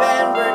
been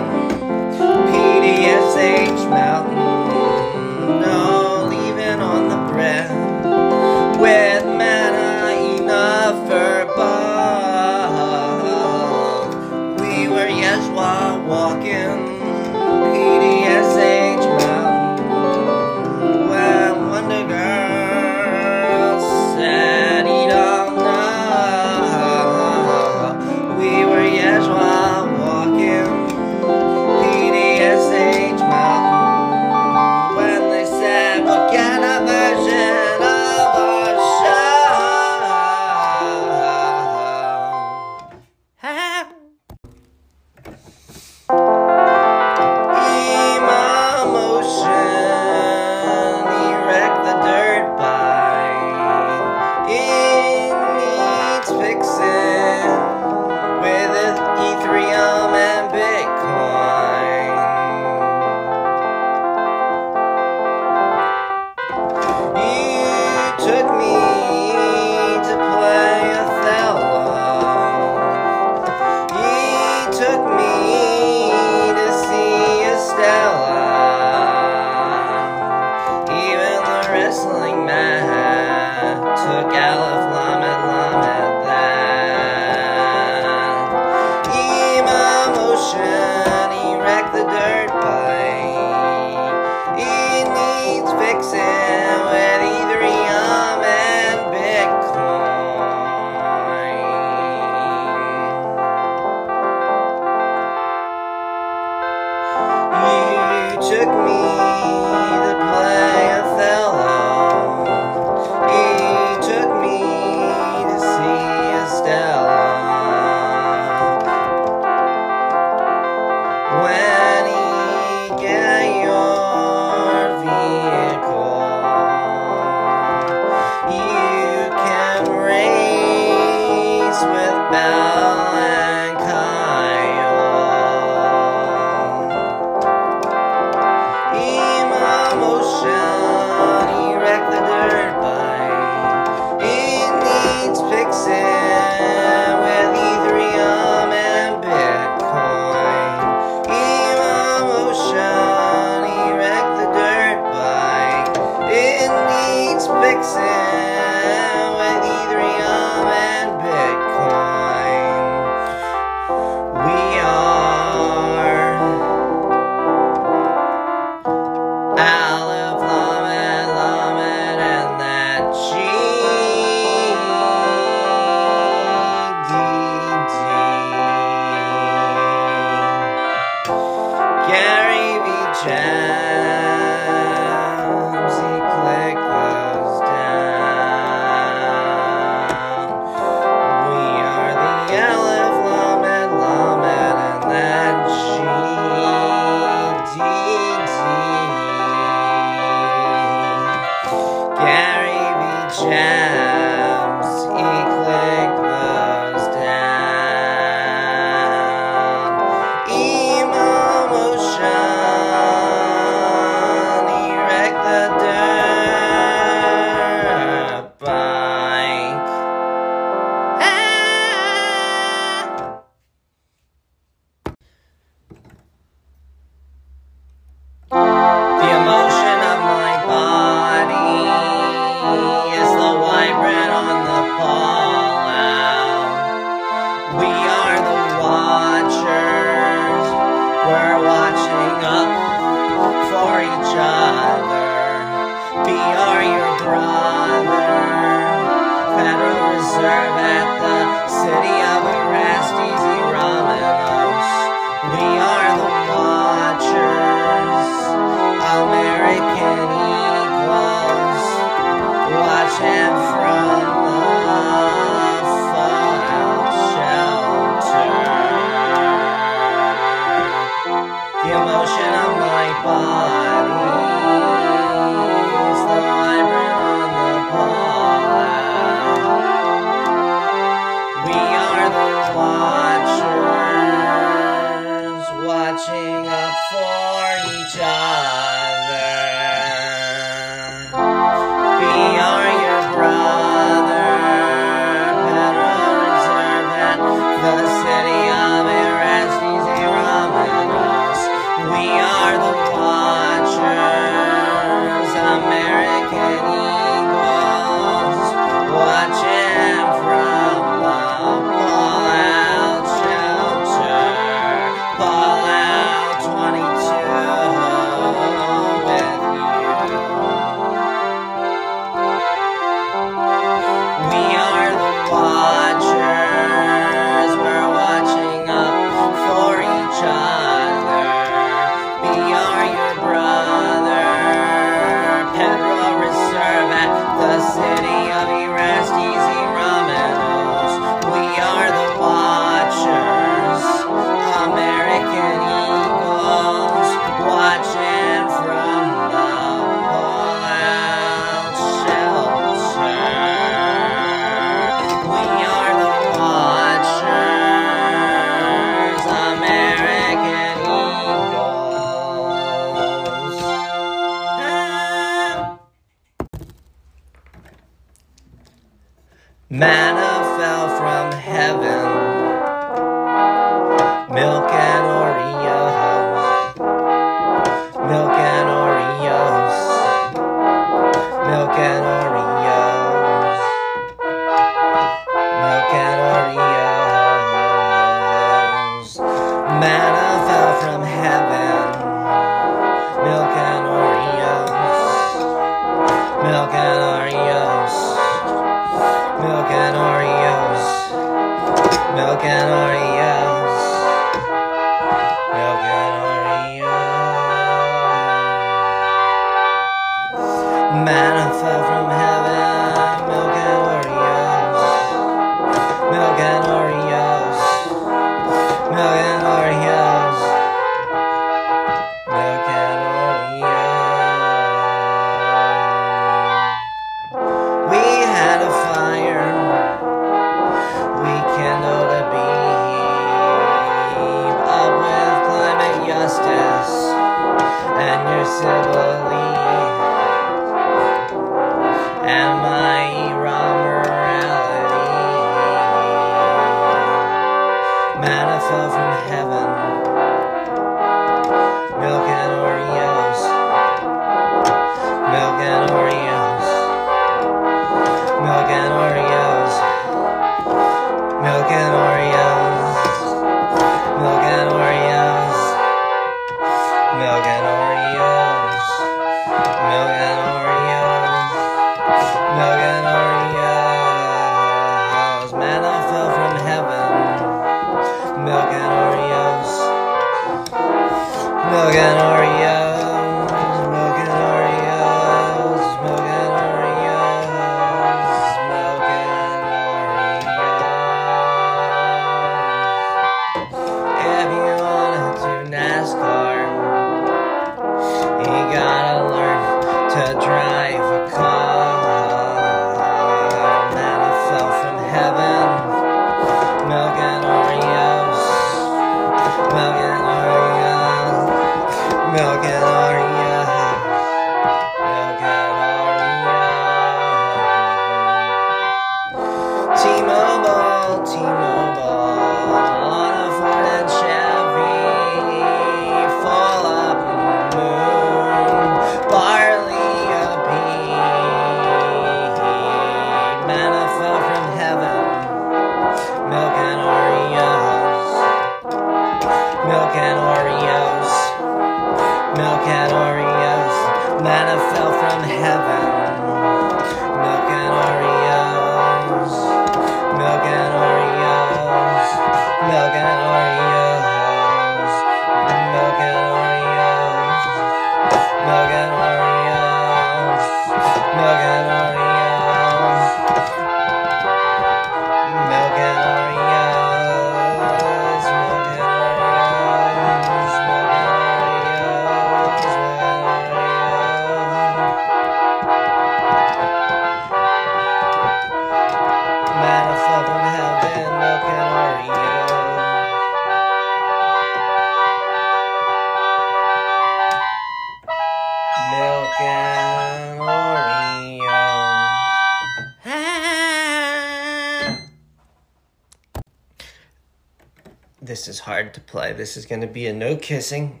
hard to play. This is going to be a no kissing,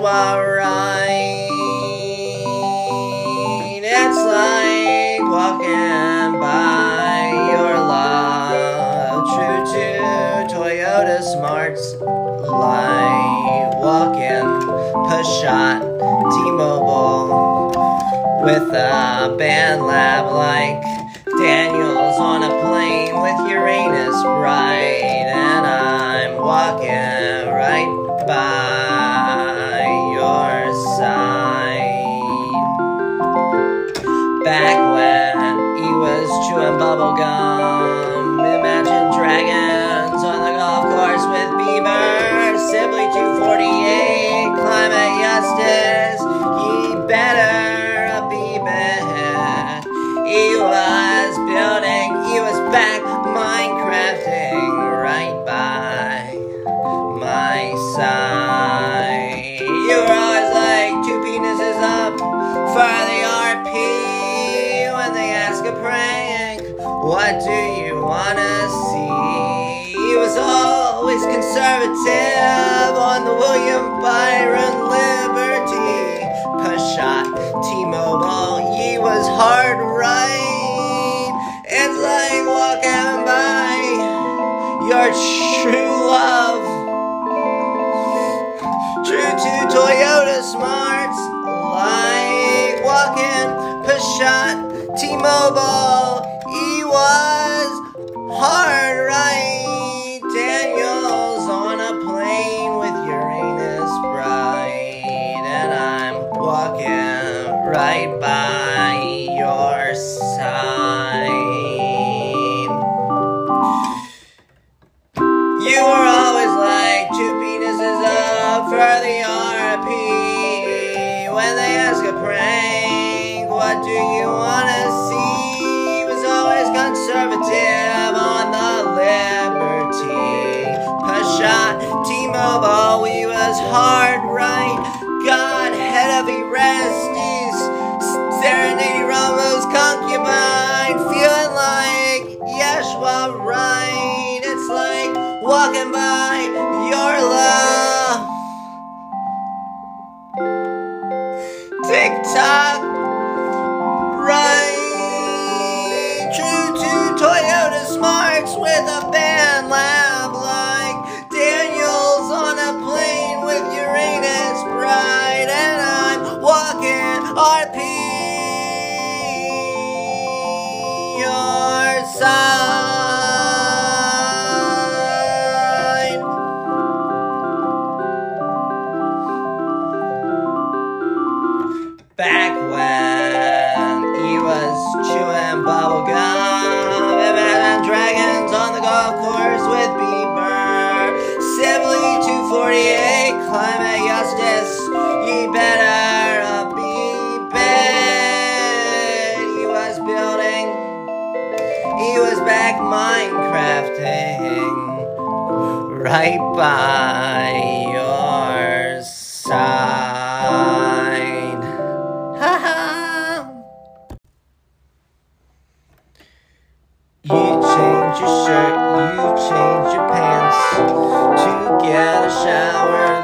Wow. conservative on the William Byron Liberty. Peshat, T-Mobile, ye was hard right. It's like walking by your true love. True to Toyota smarts, like walking Peshat, T-Mobile, he was hard right. was hard, right? God, head of Erastes, serenading Ramos' concubine, feeling like Yeshua, right? It's like walking by your love. TikTok. right by your side. You change your shirt, you change your pants to get a shower.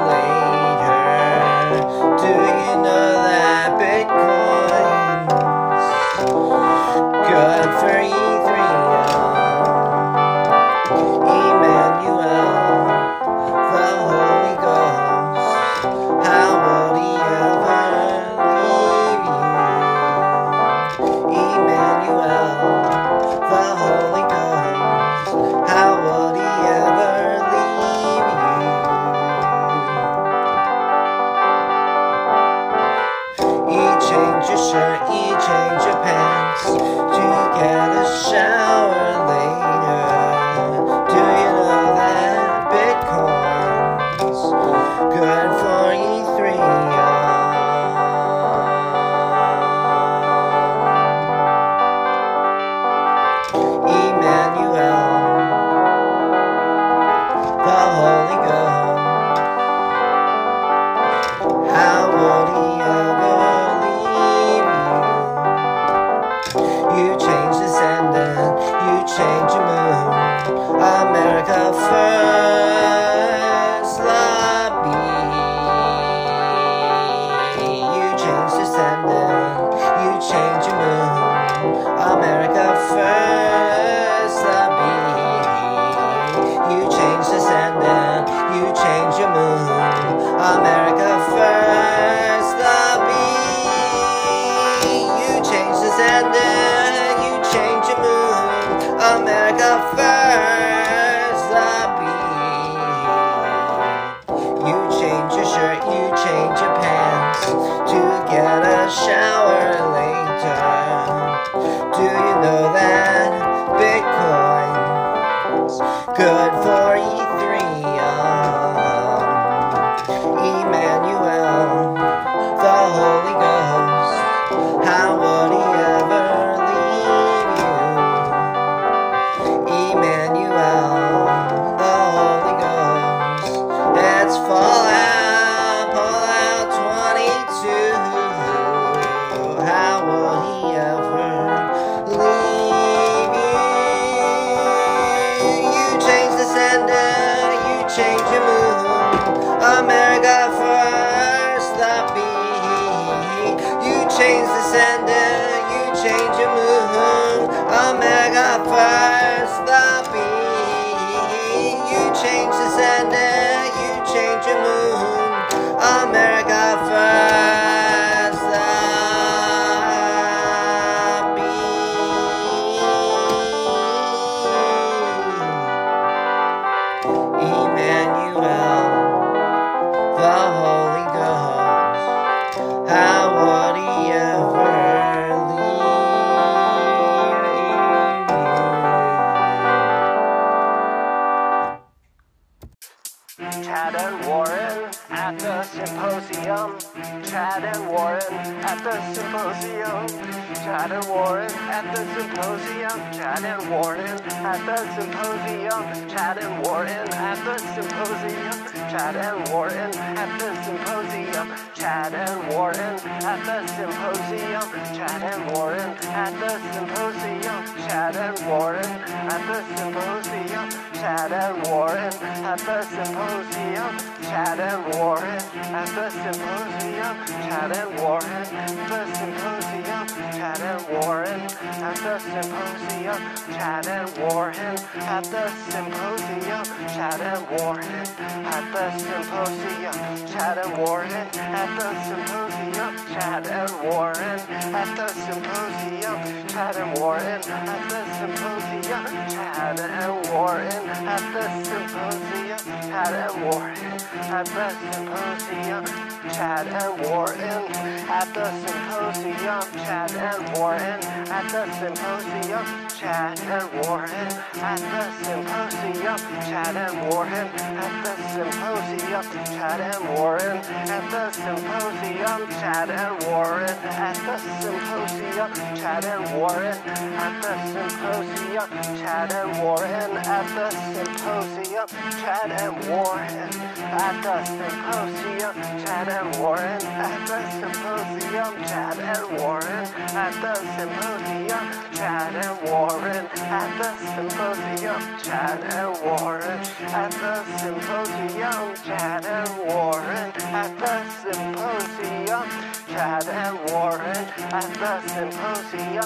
dust and close.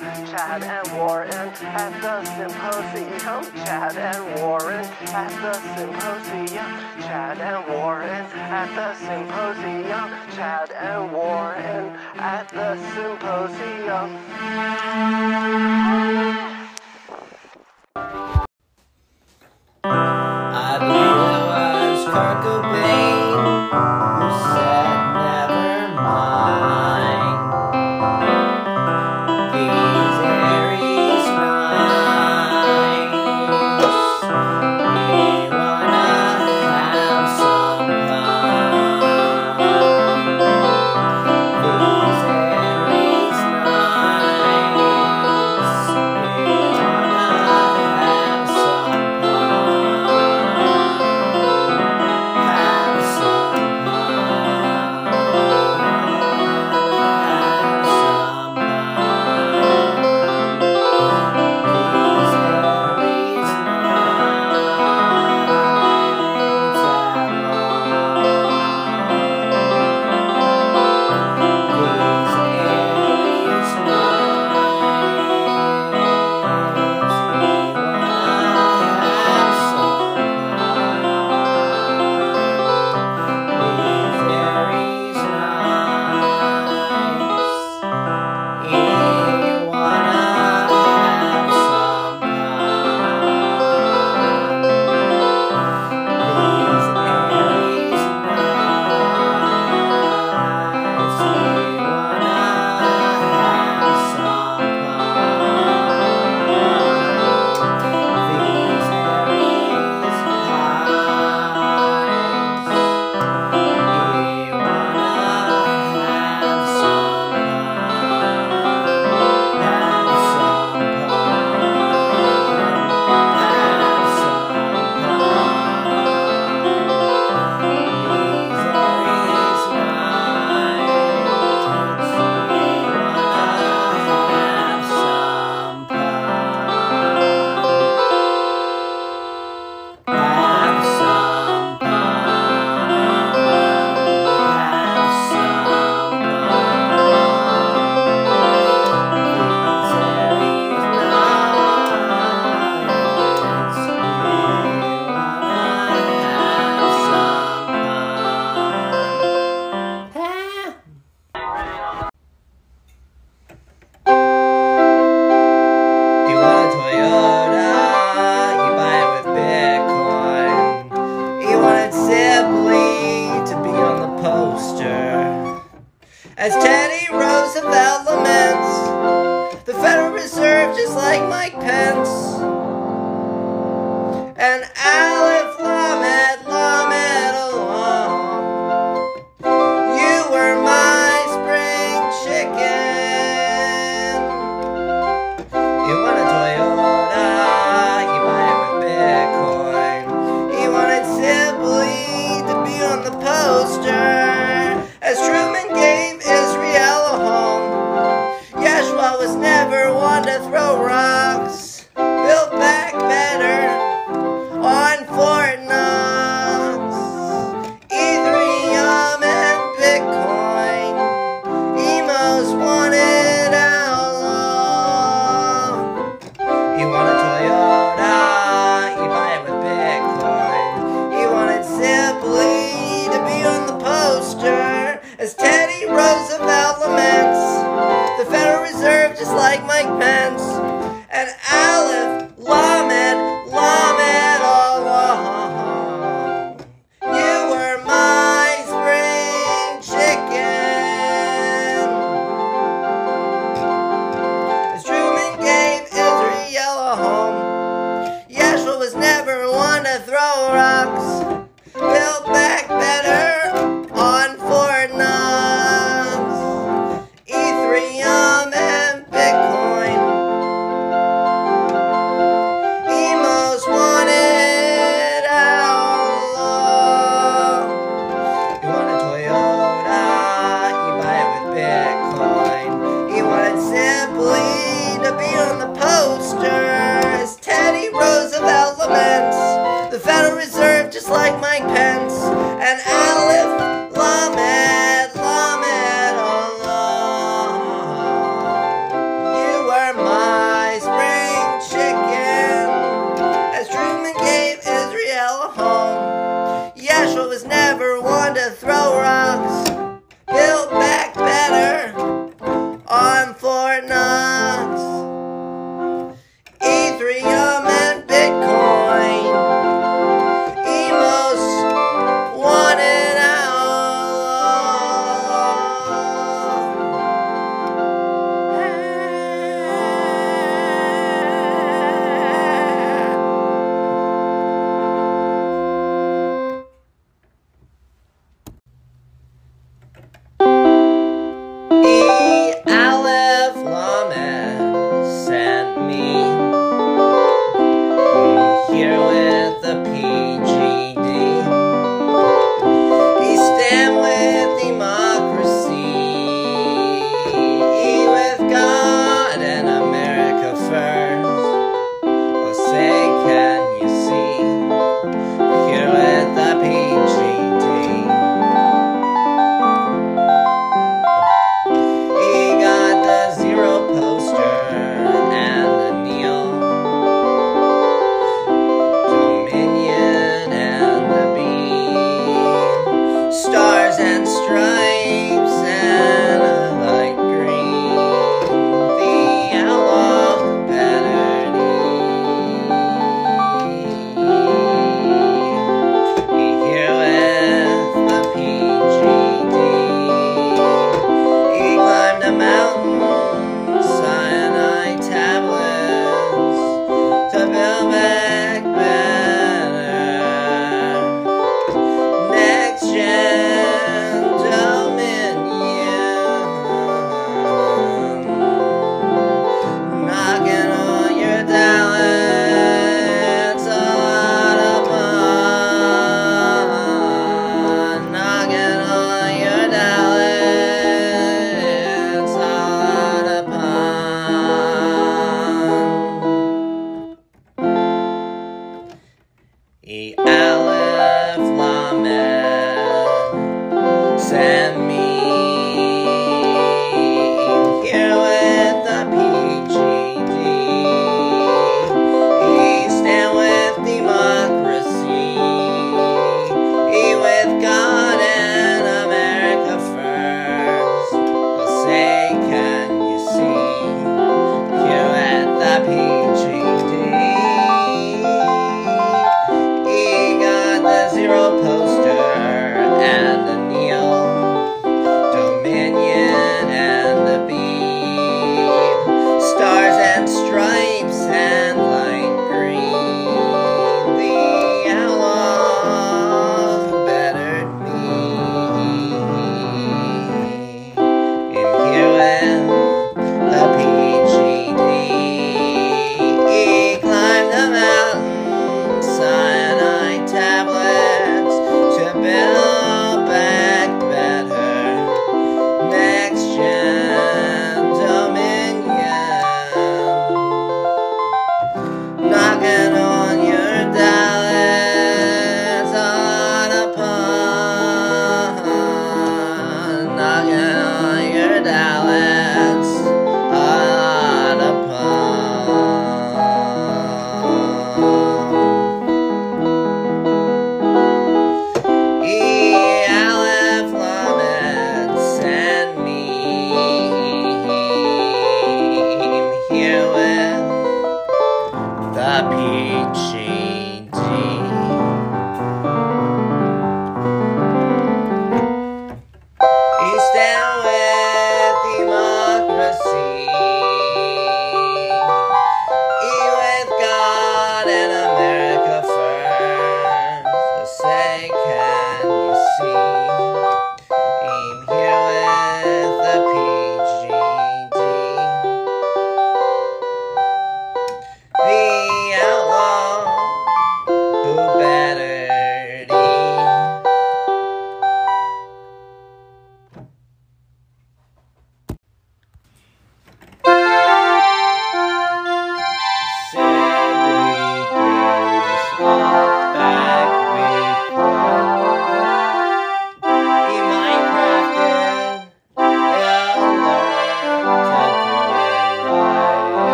Chad, and Warren at the symposium. Chad and Warren at the symposium. Chad and Warren at the symposium. Chad and Warren at the symposium.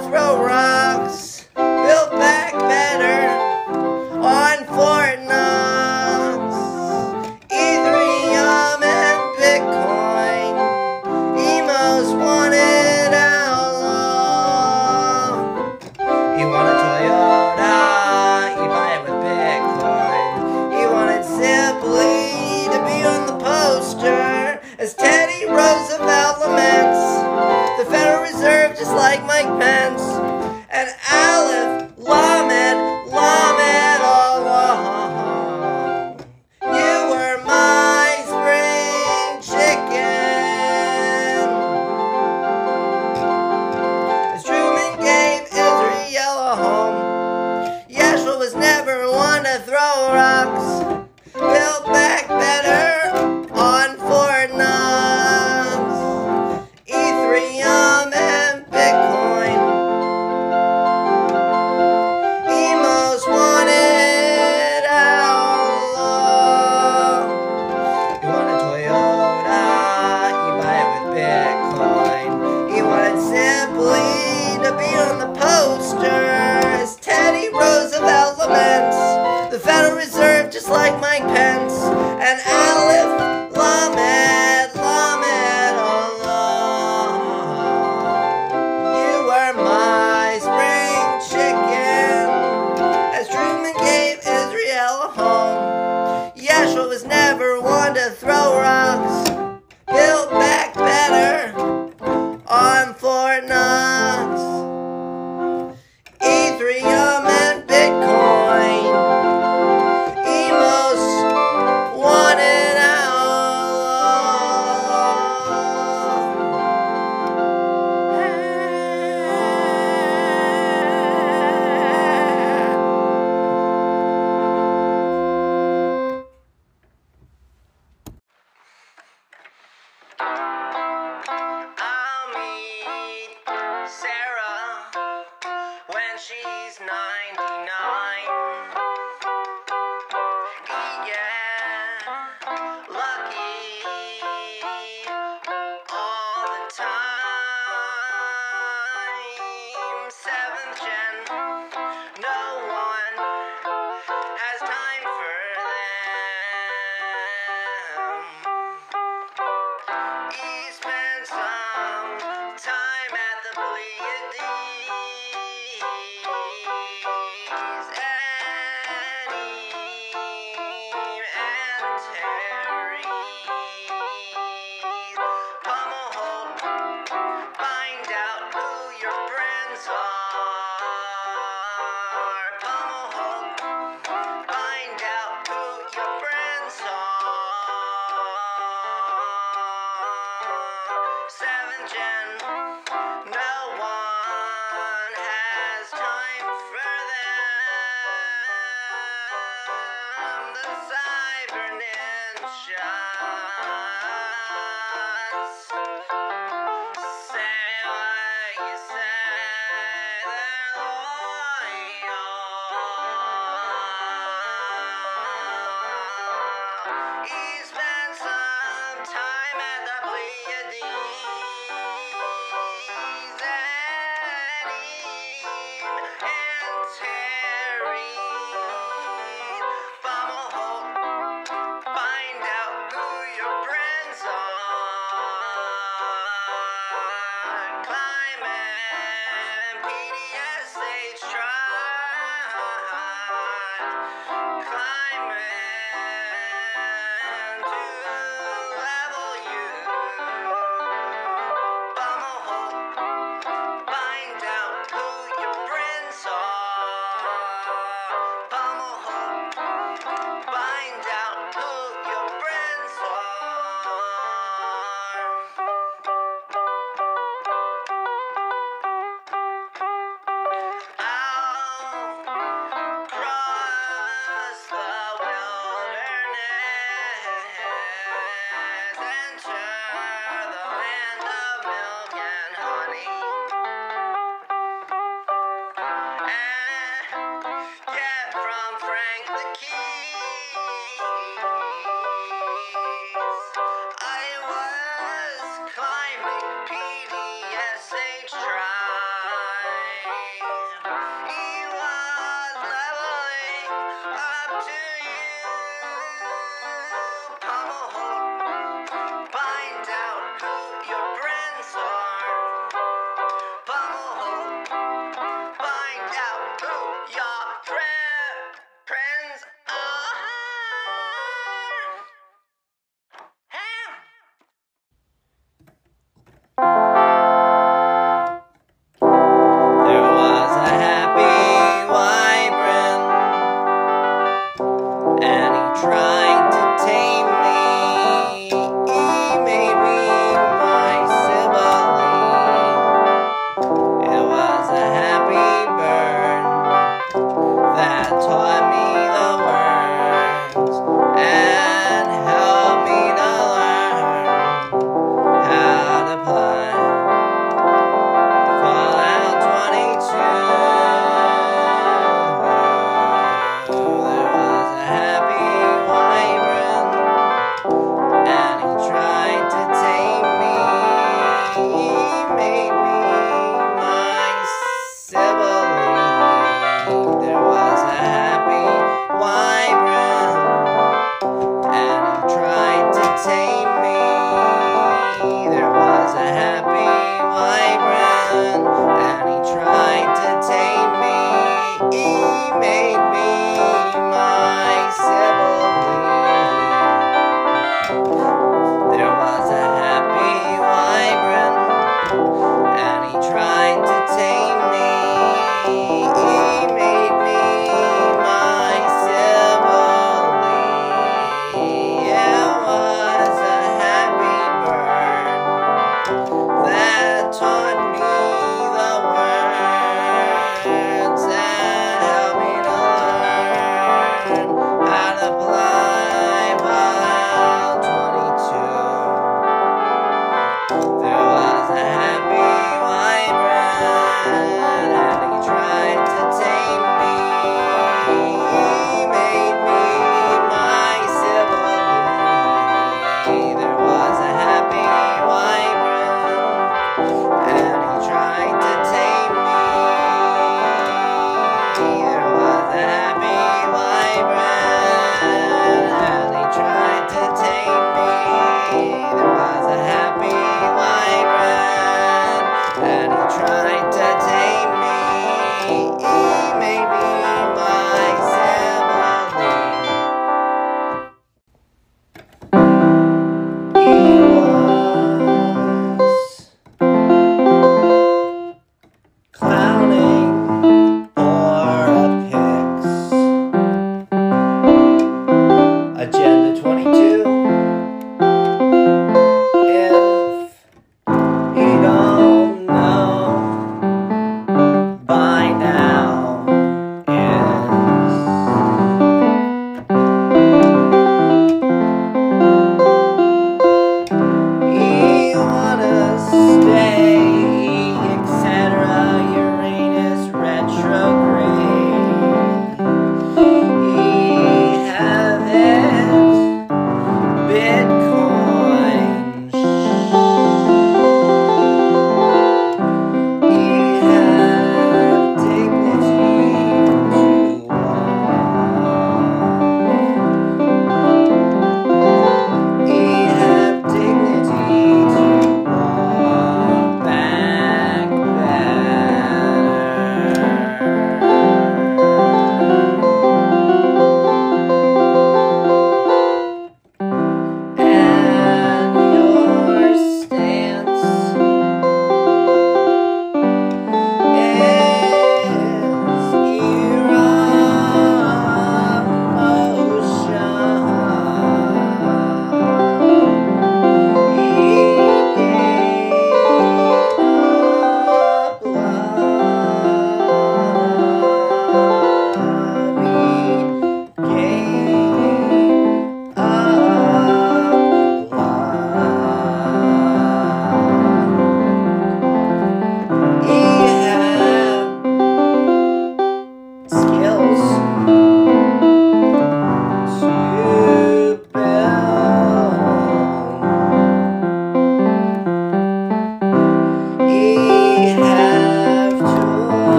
Never one to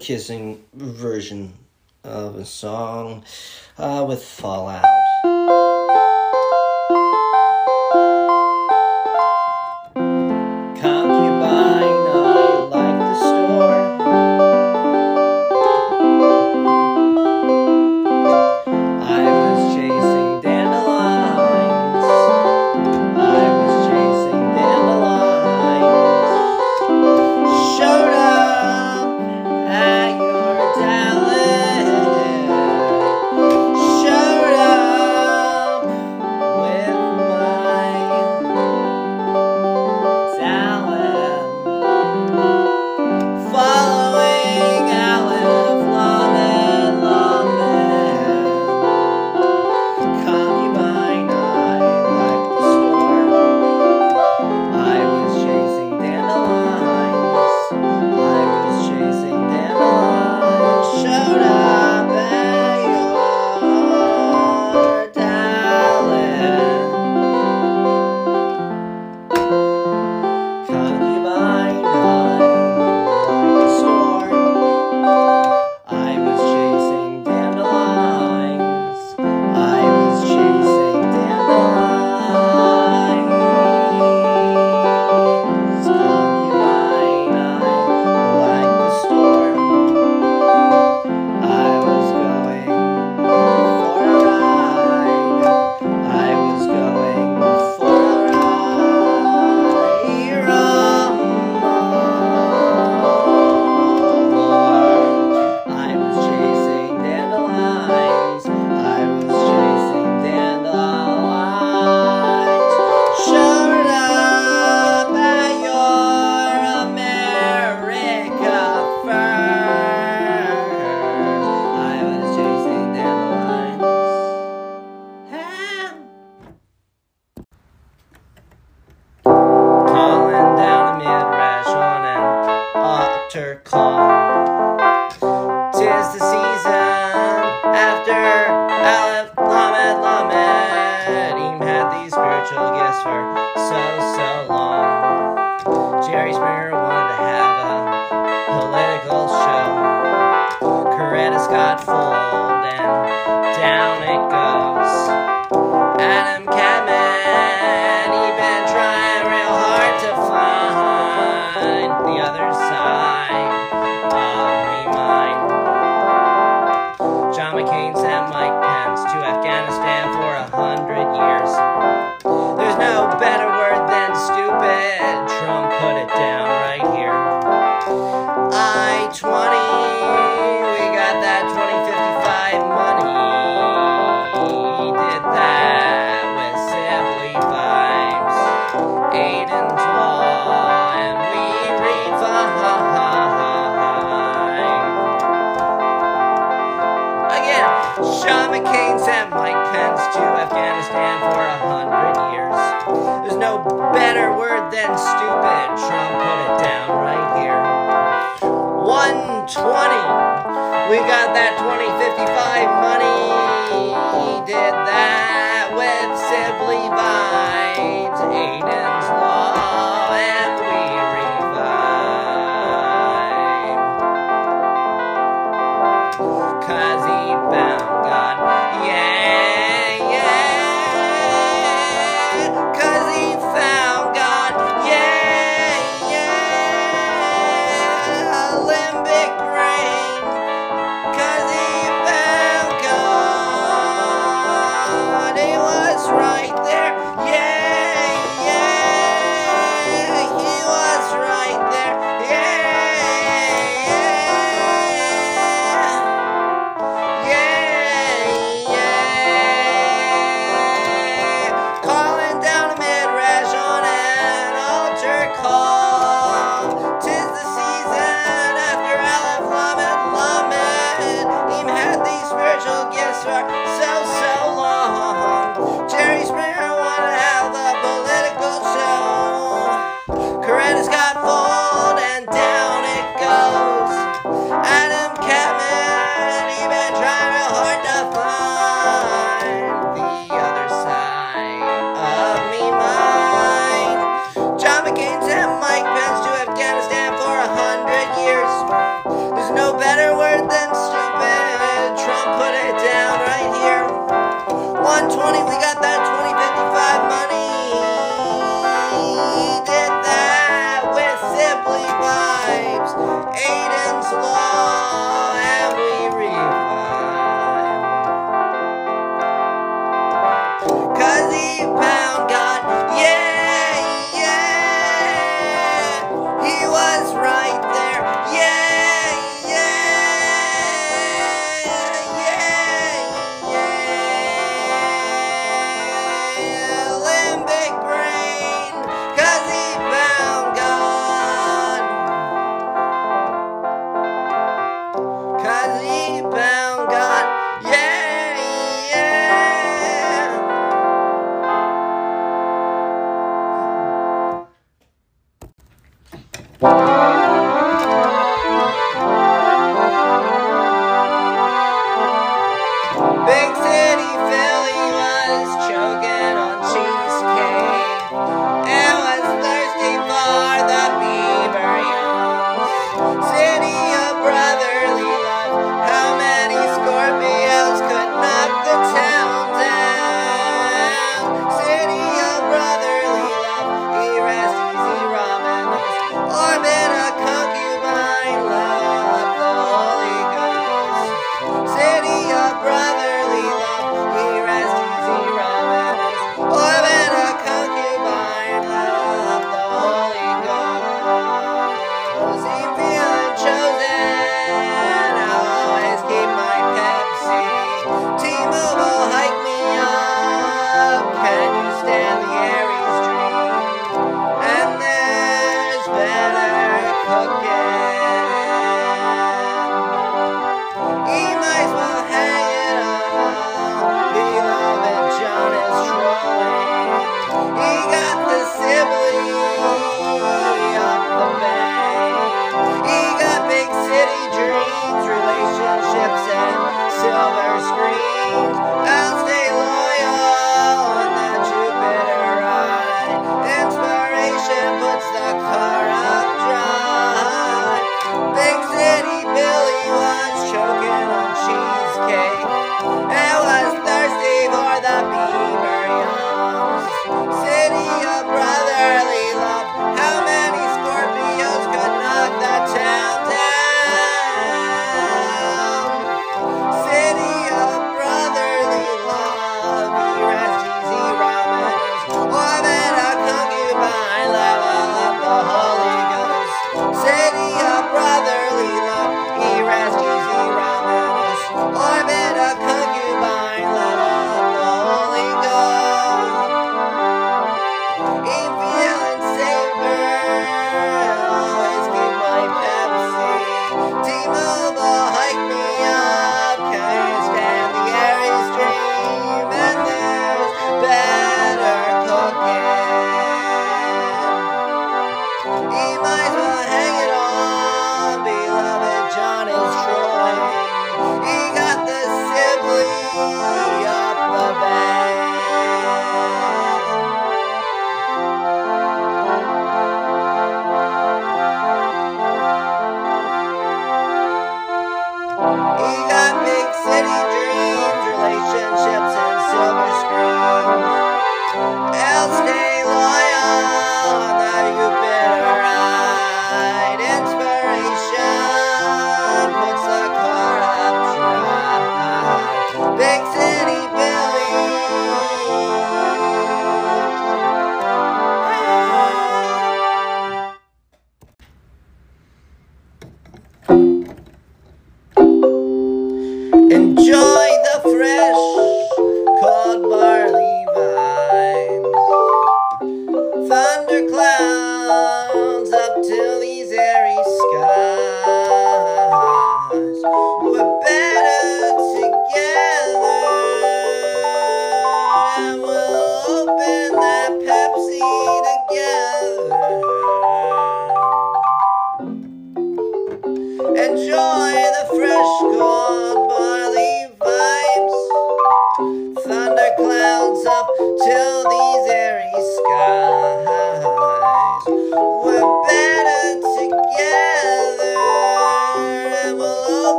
is kissing version of a song uh, with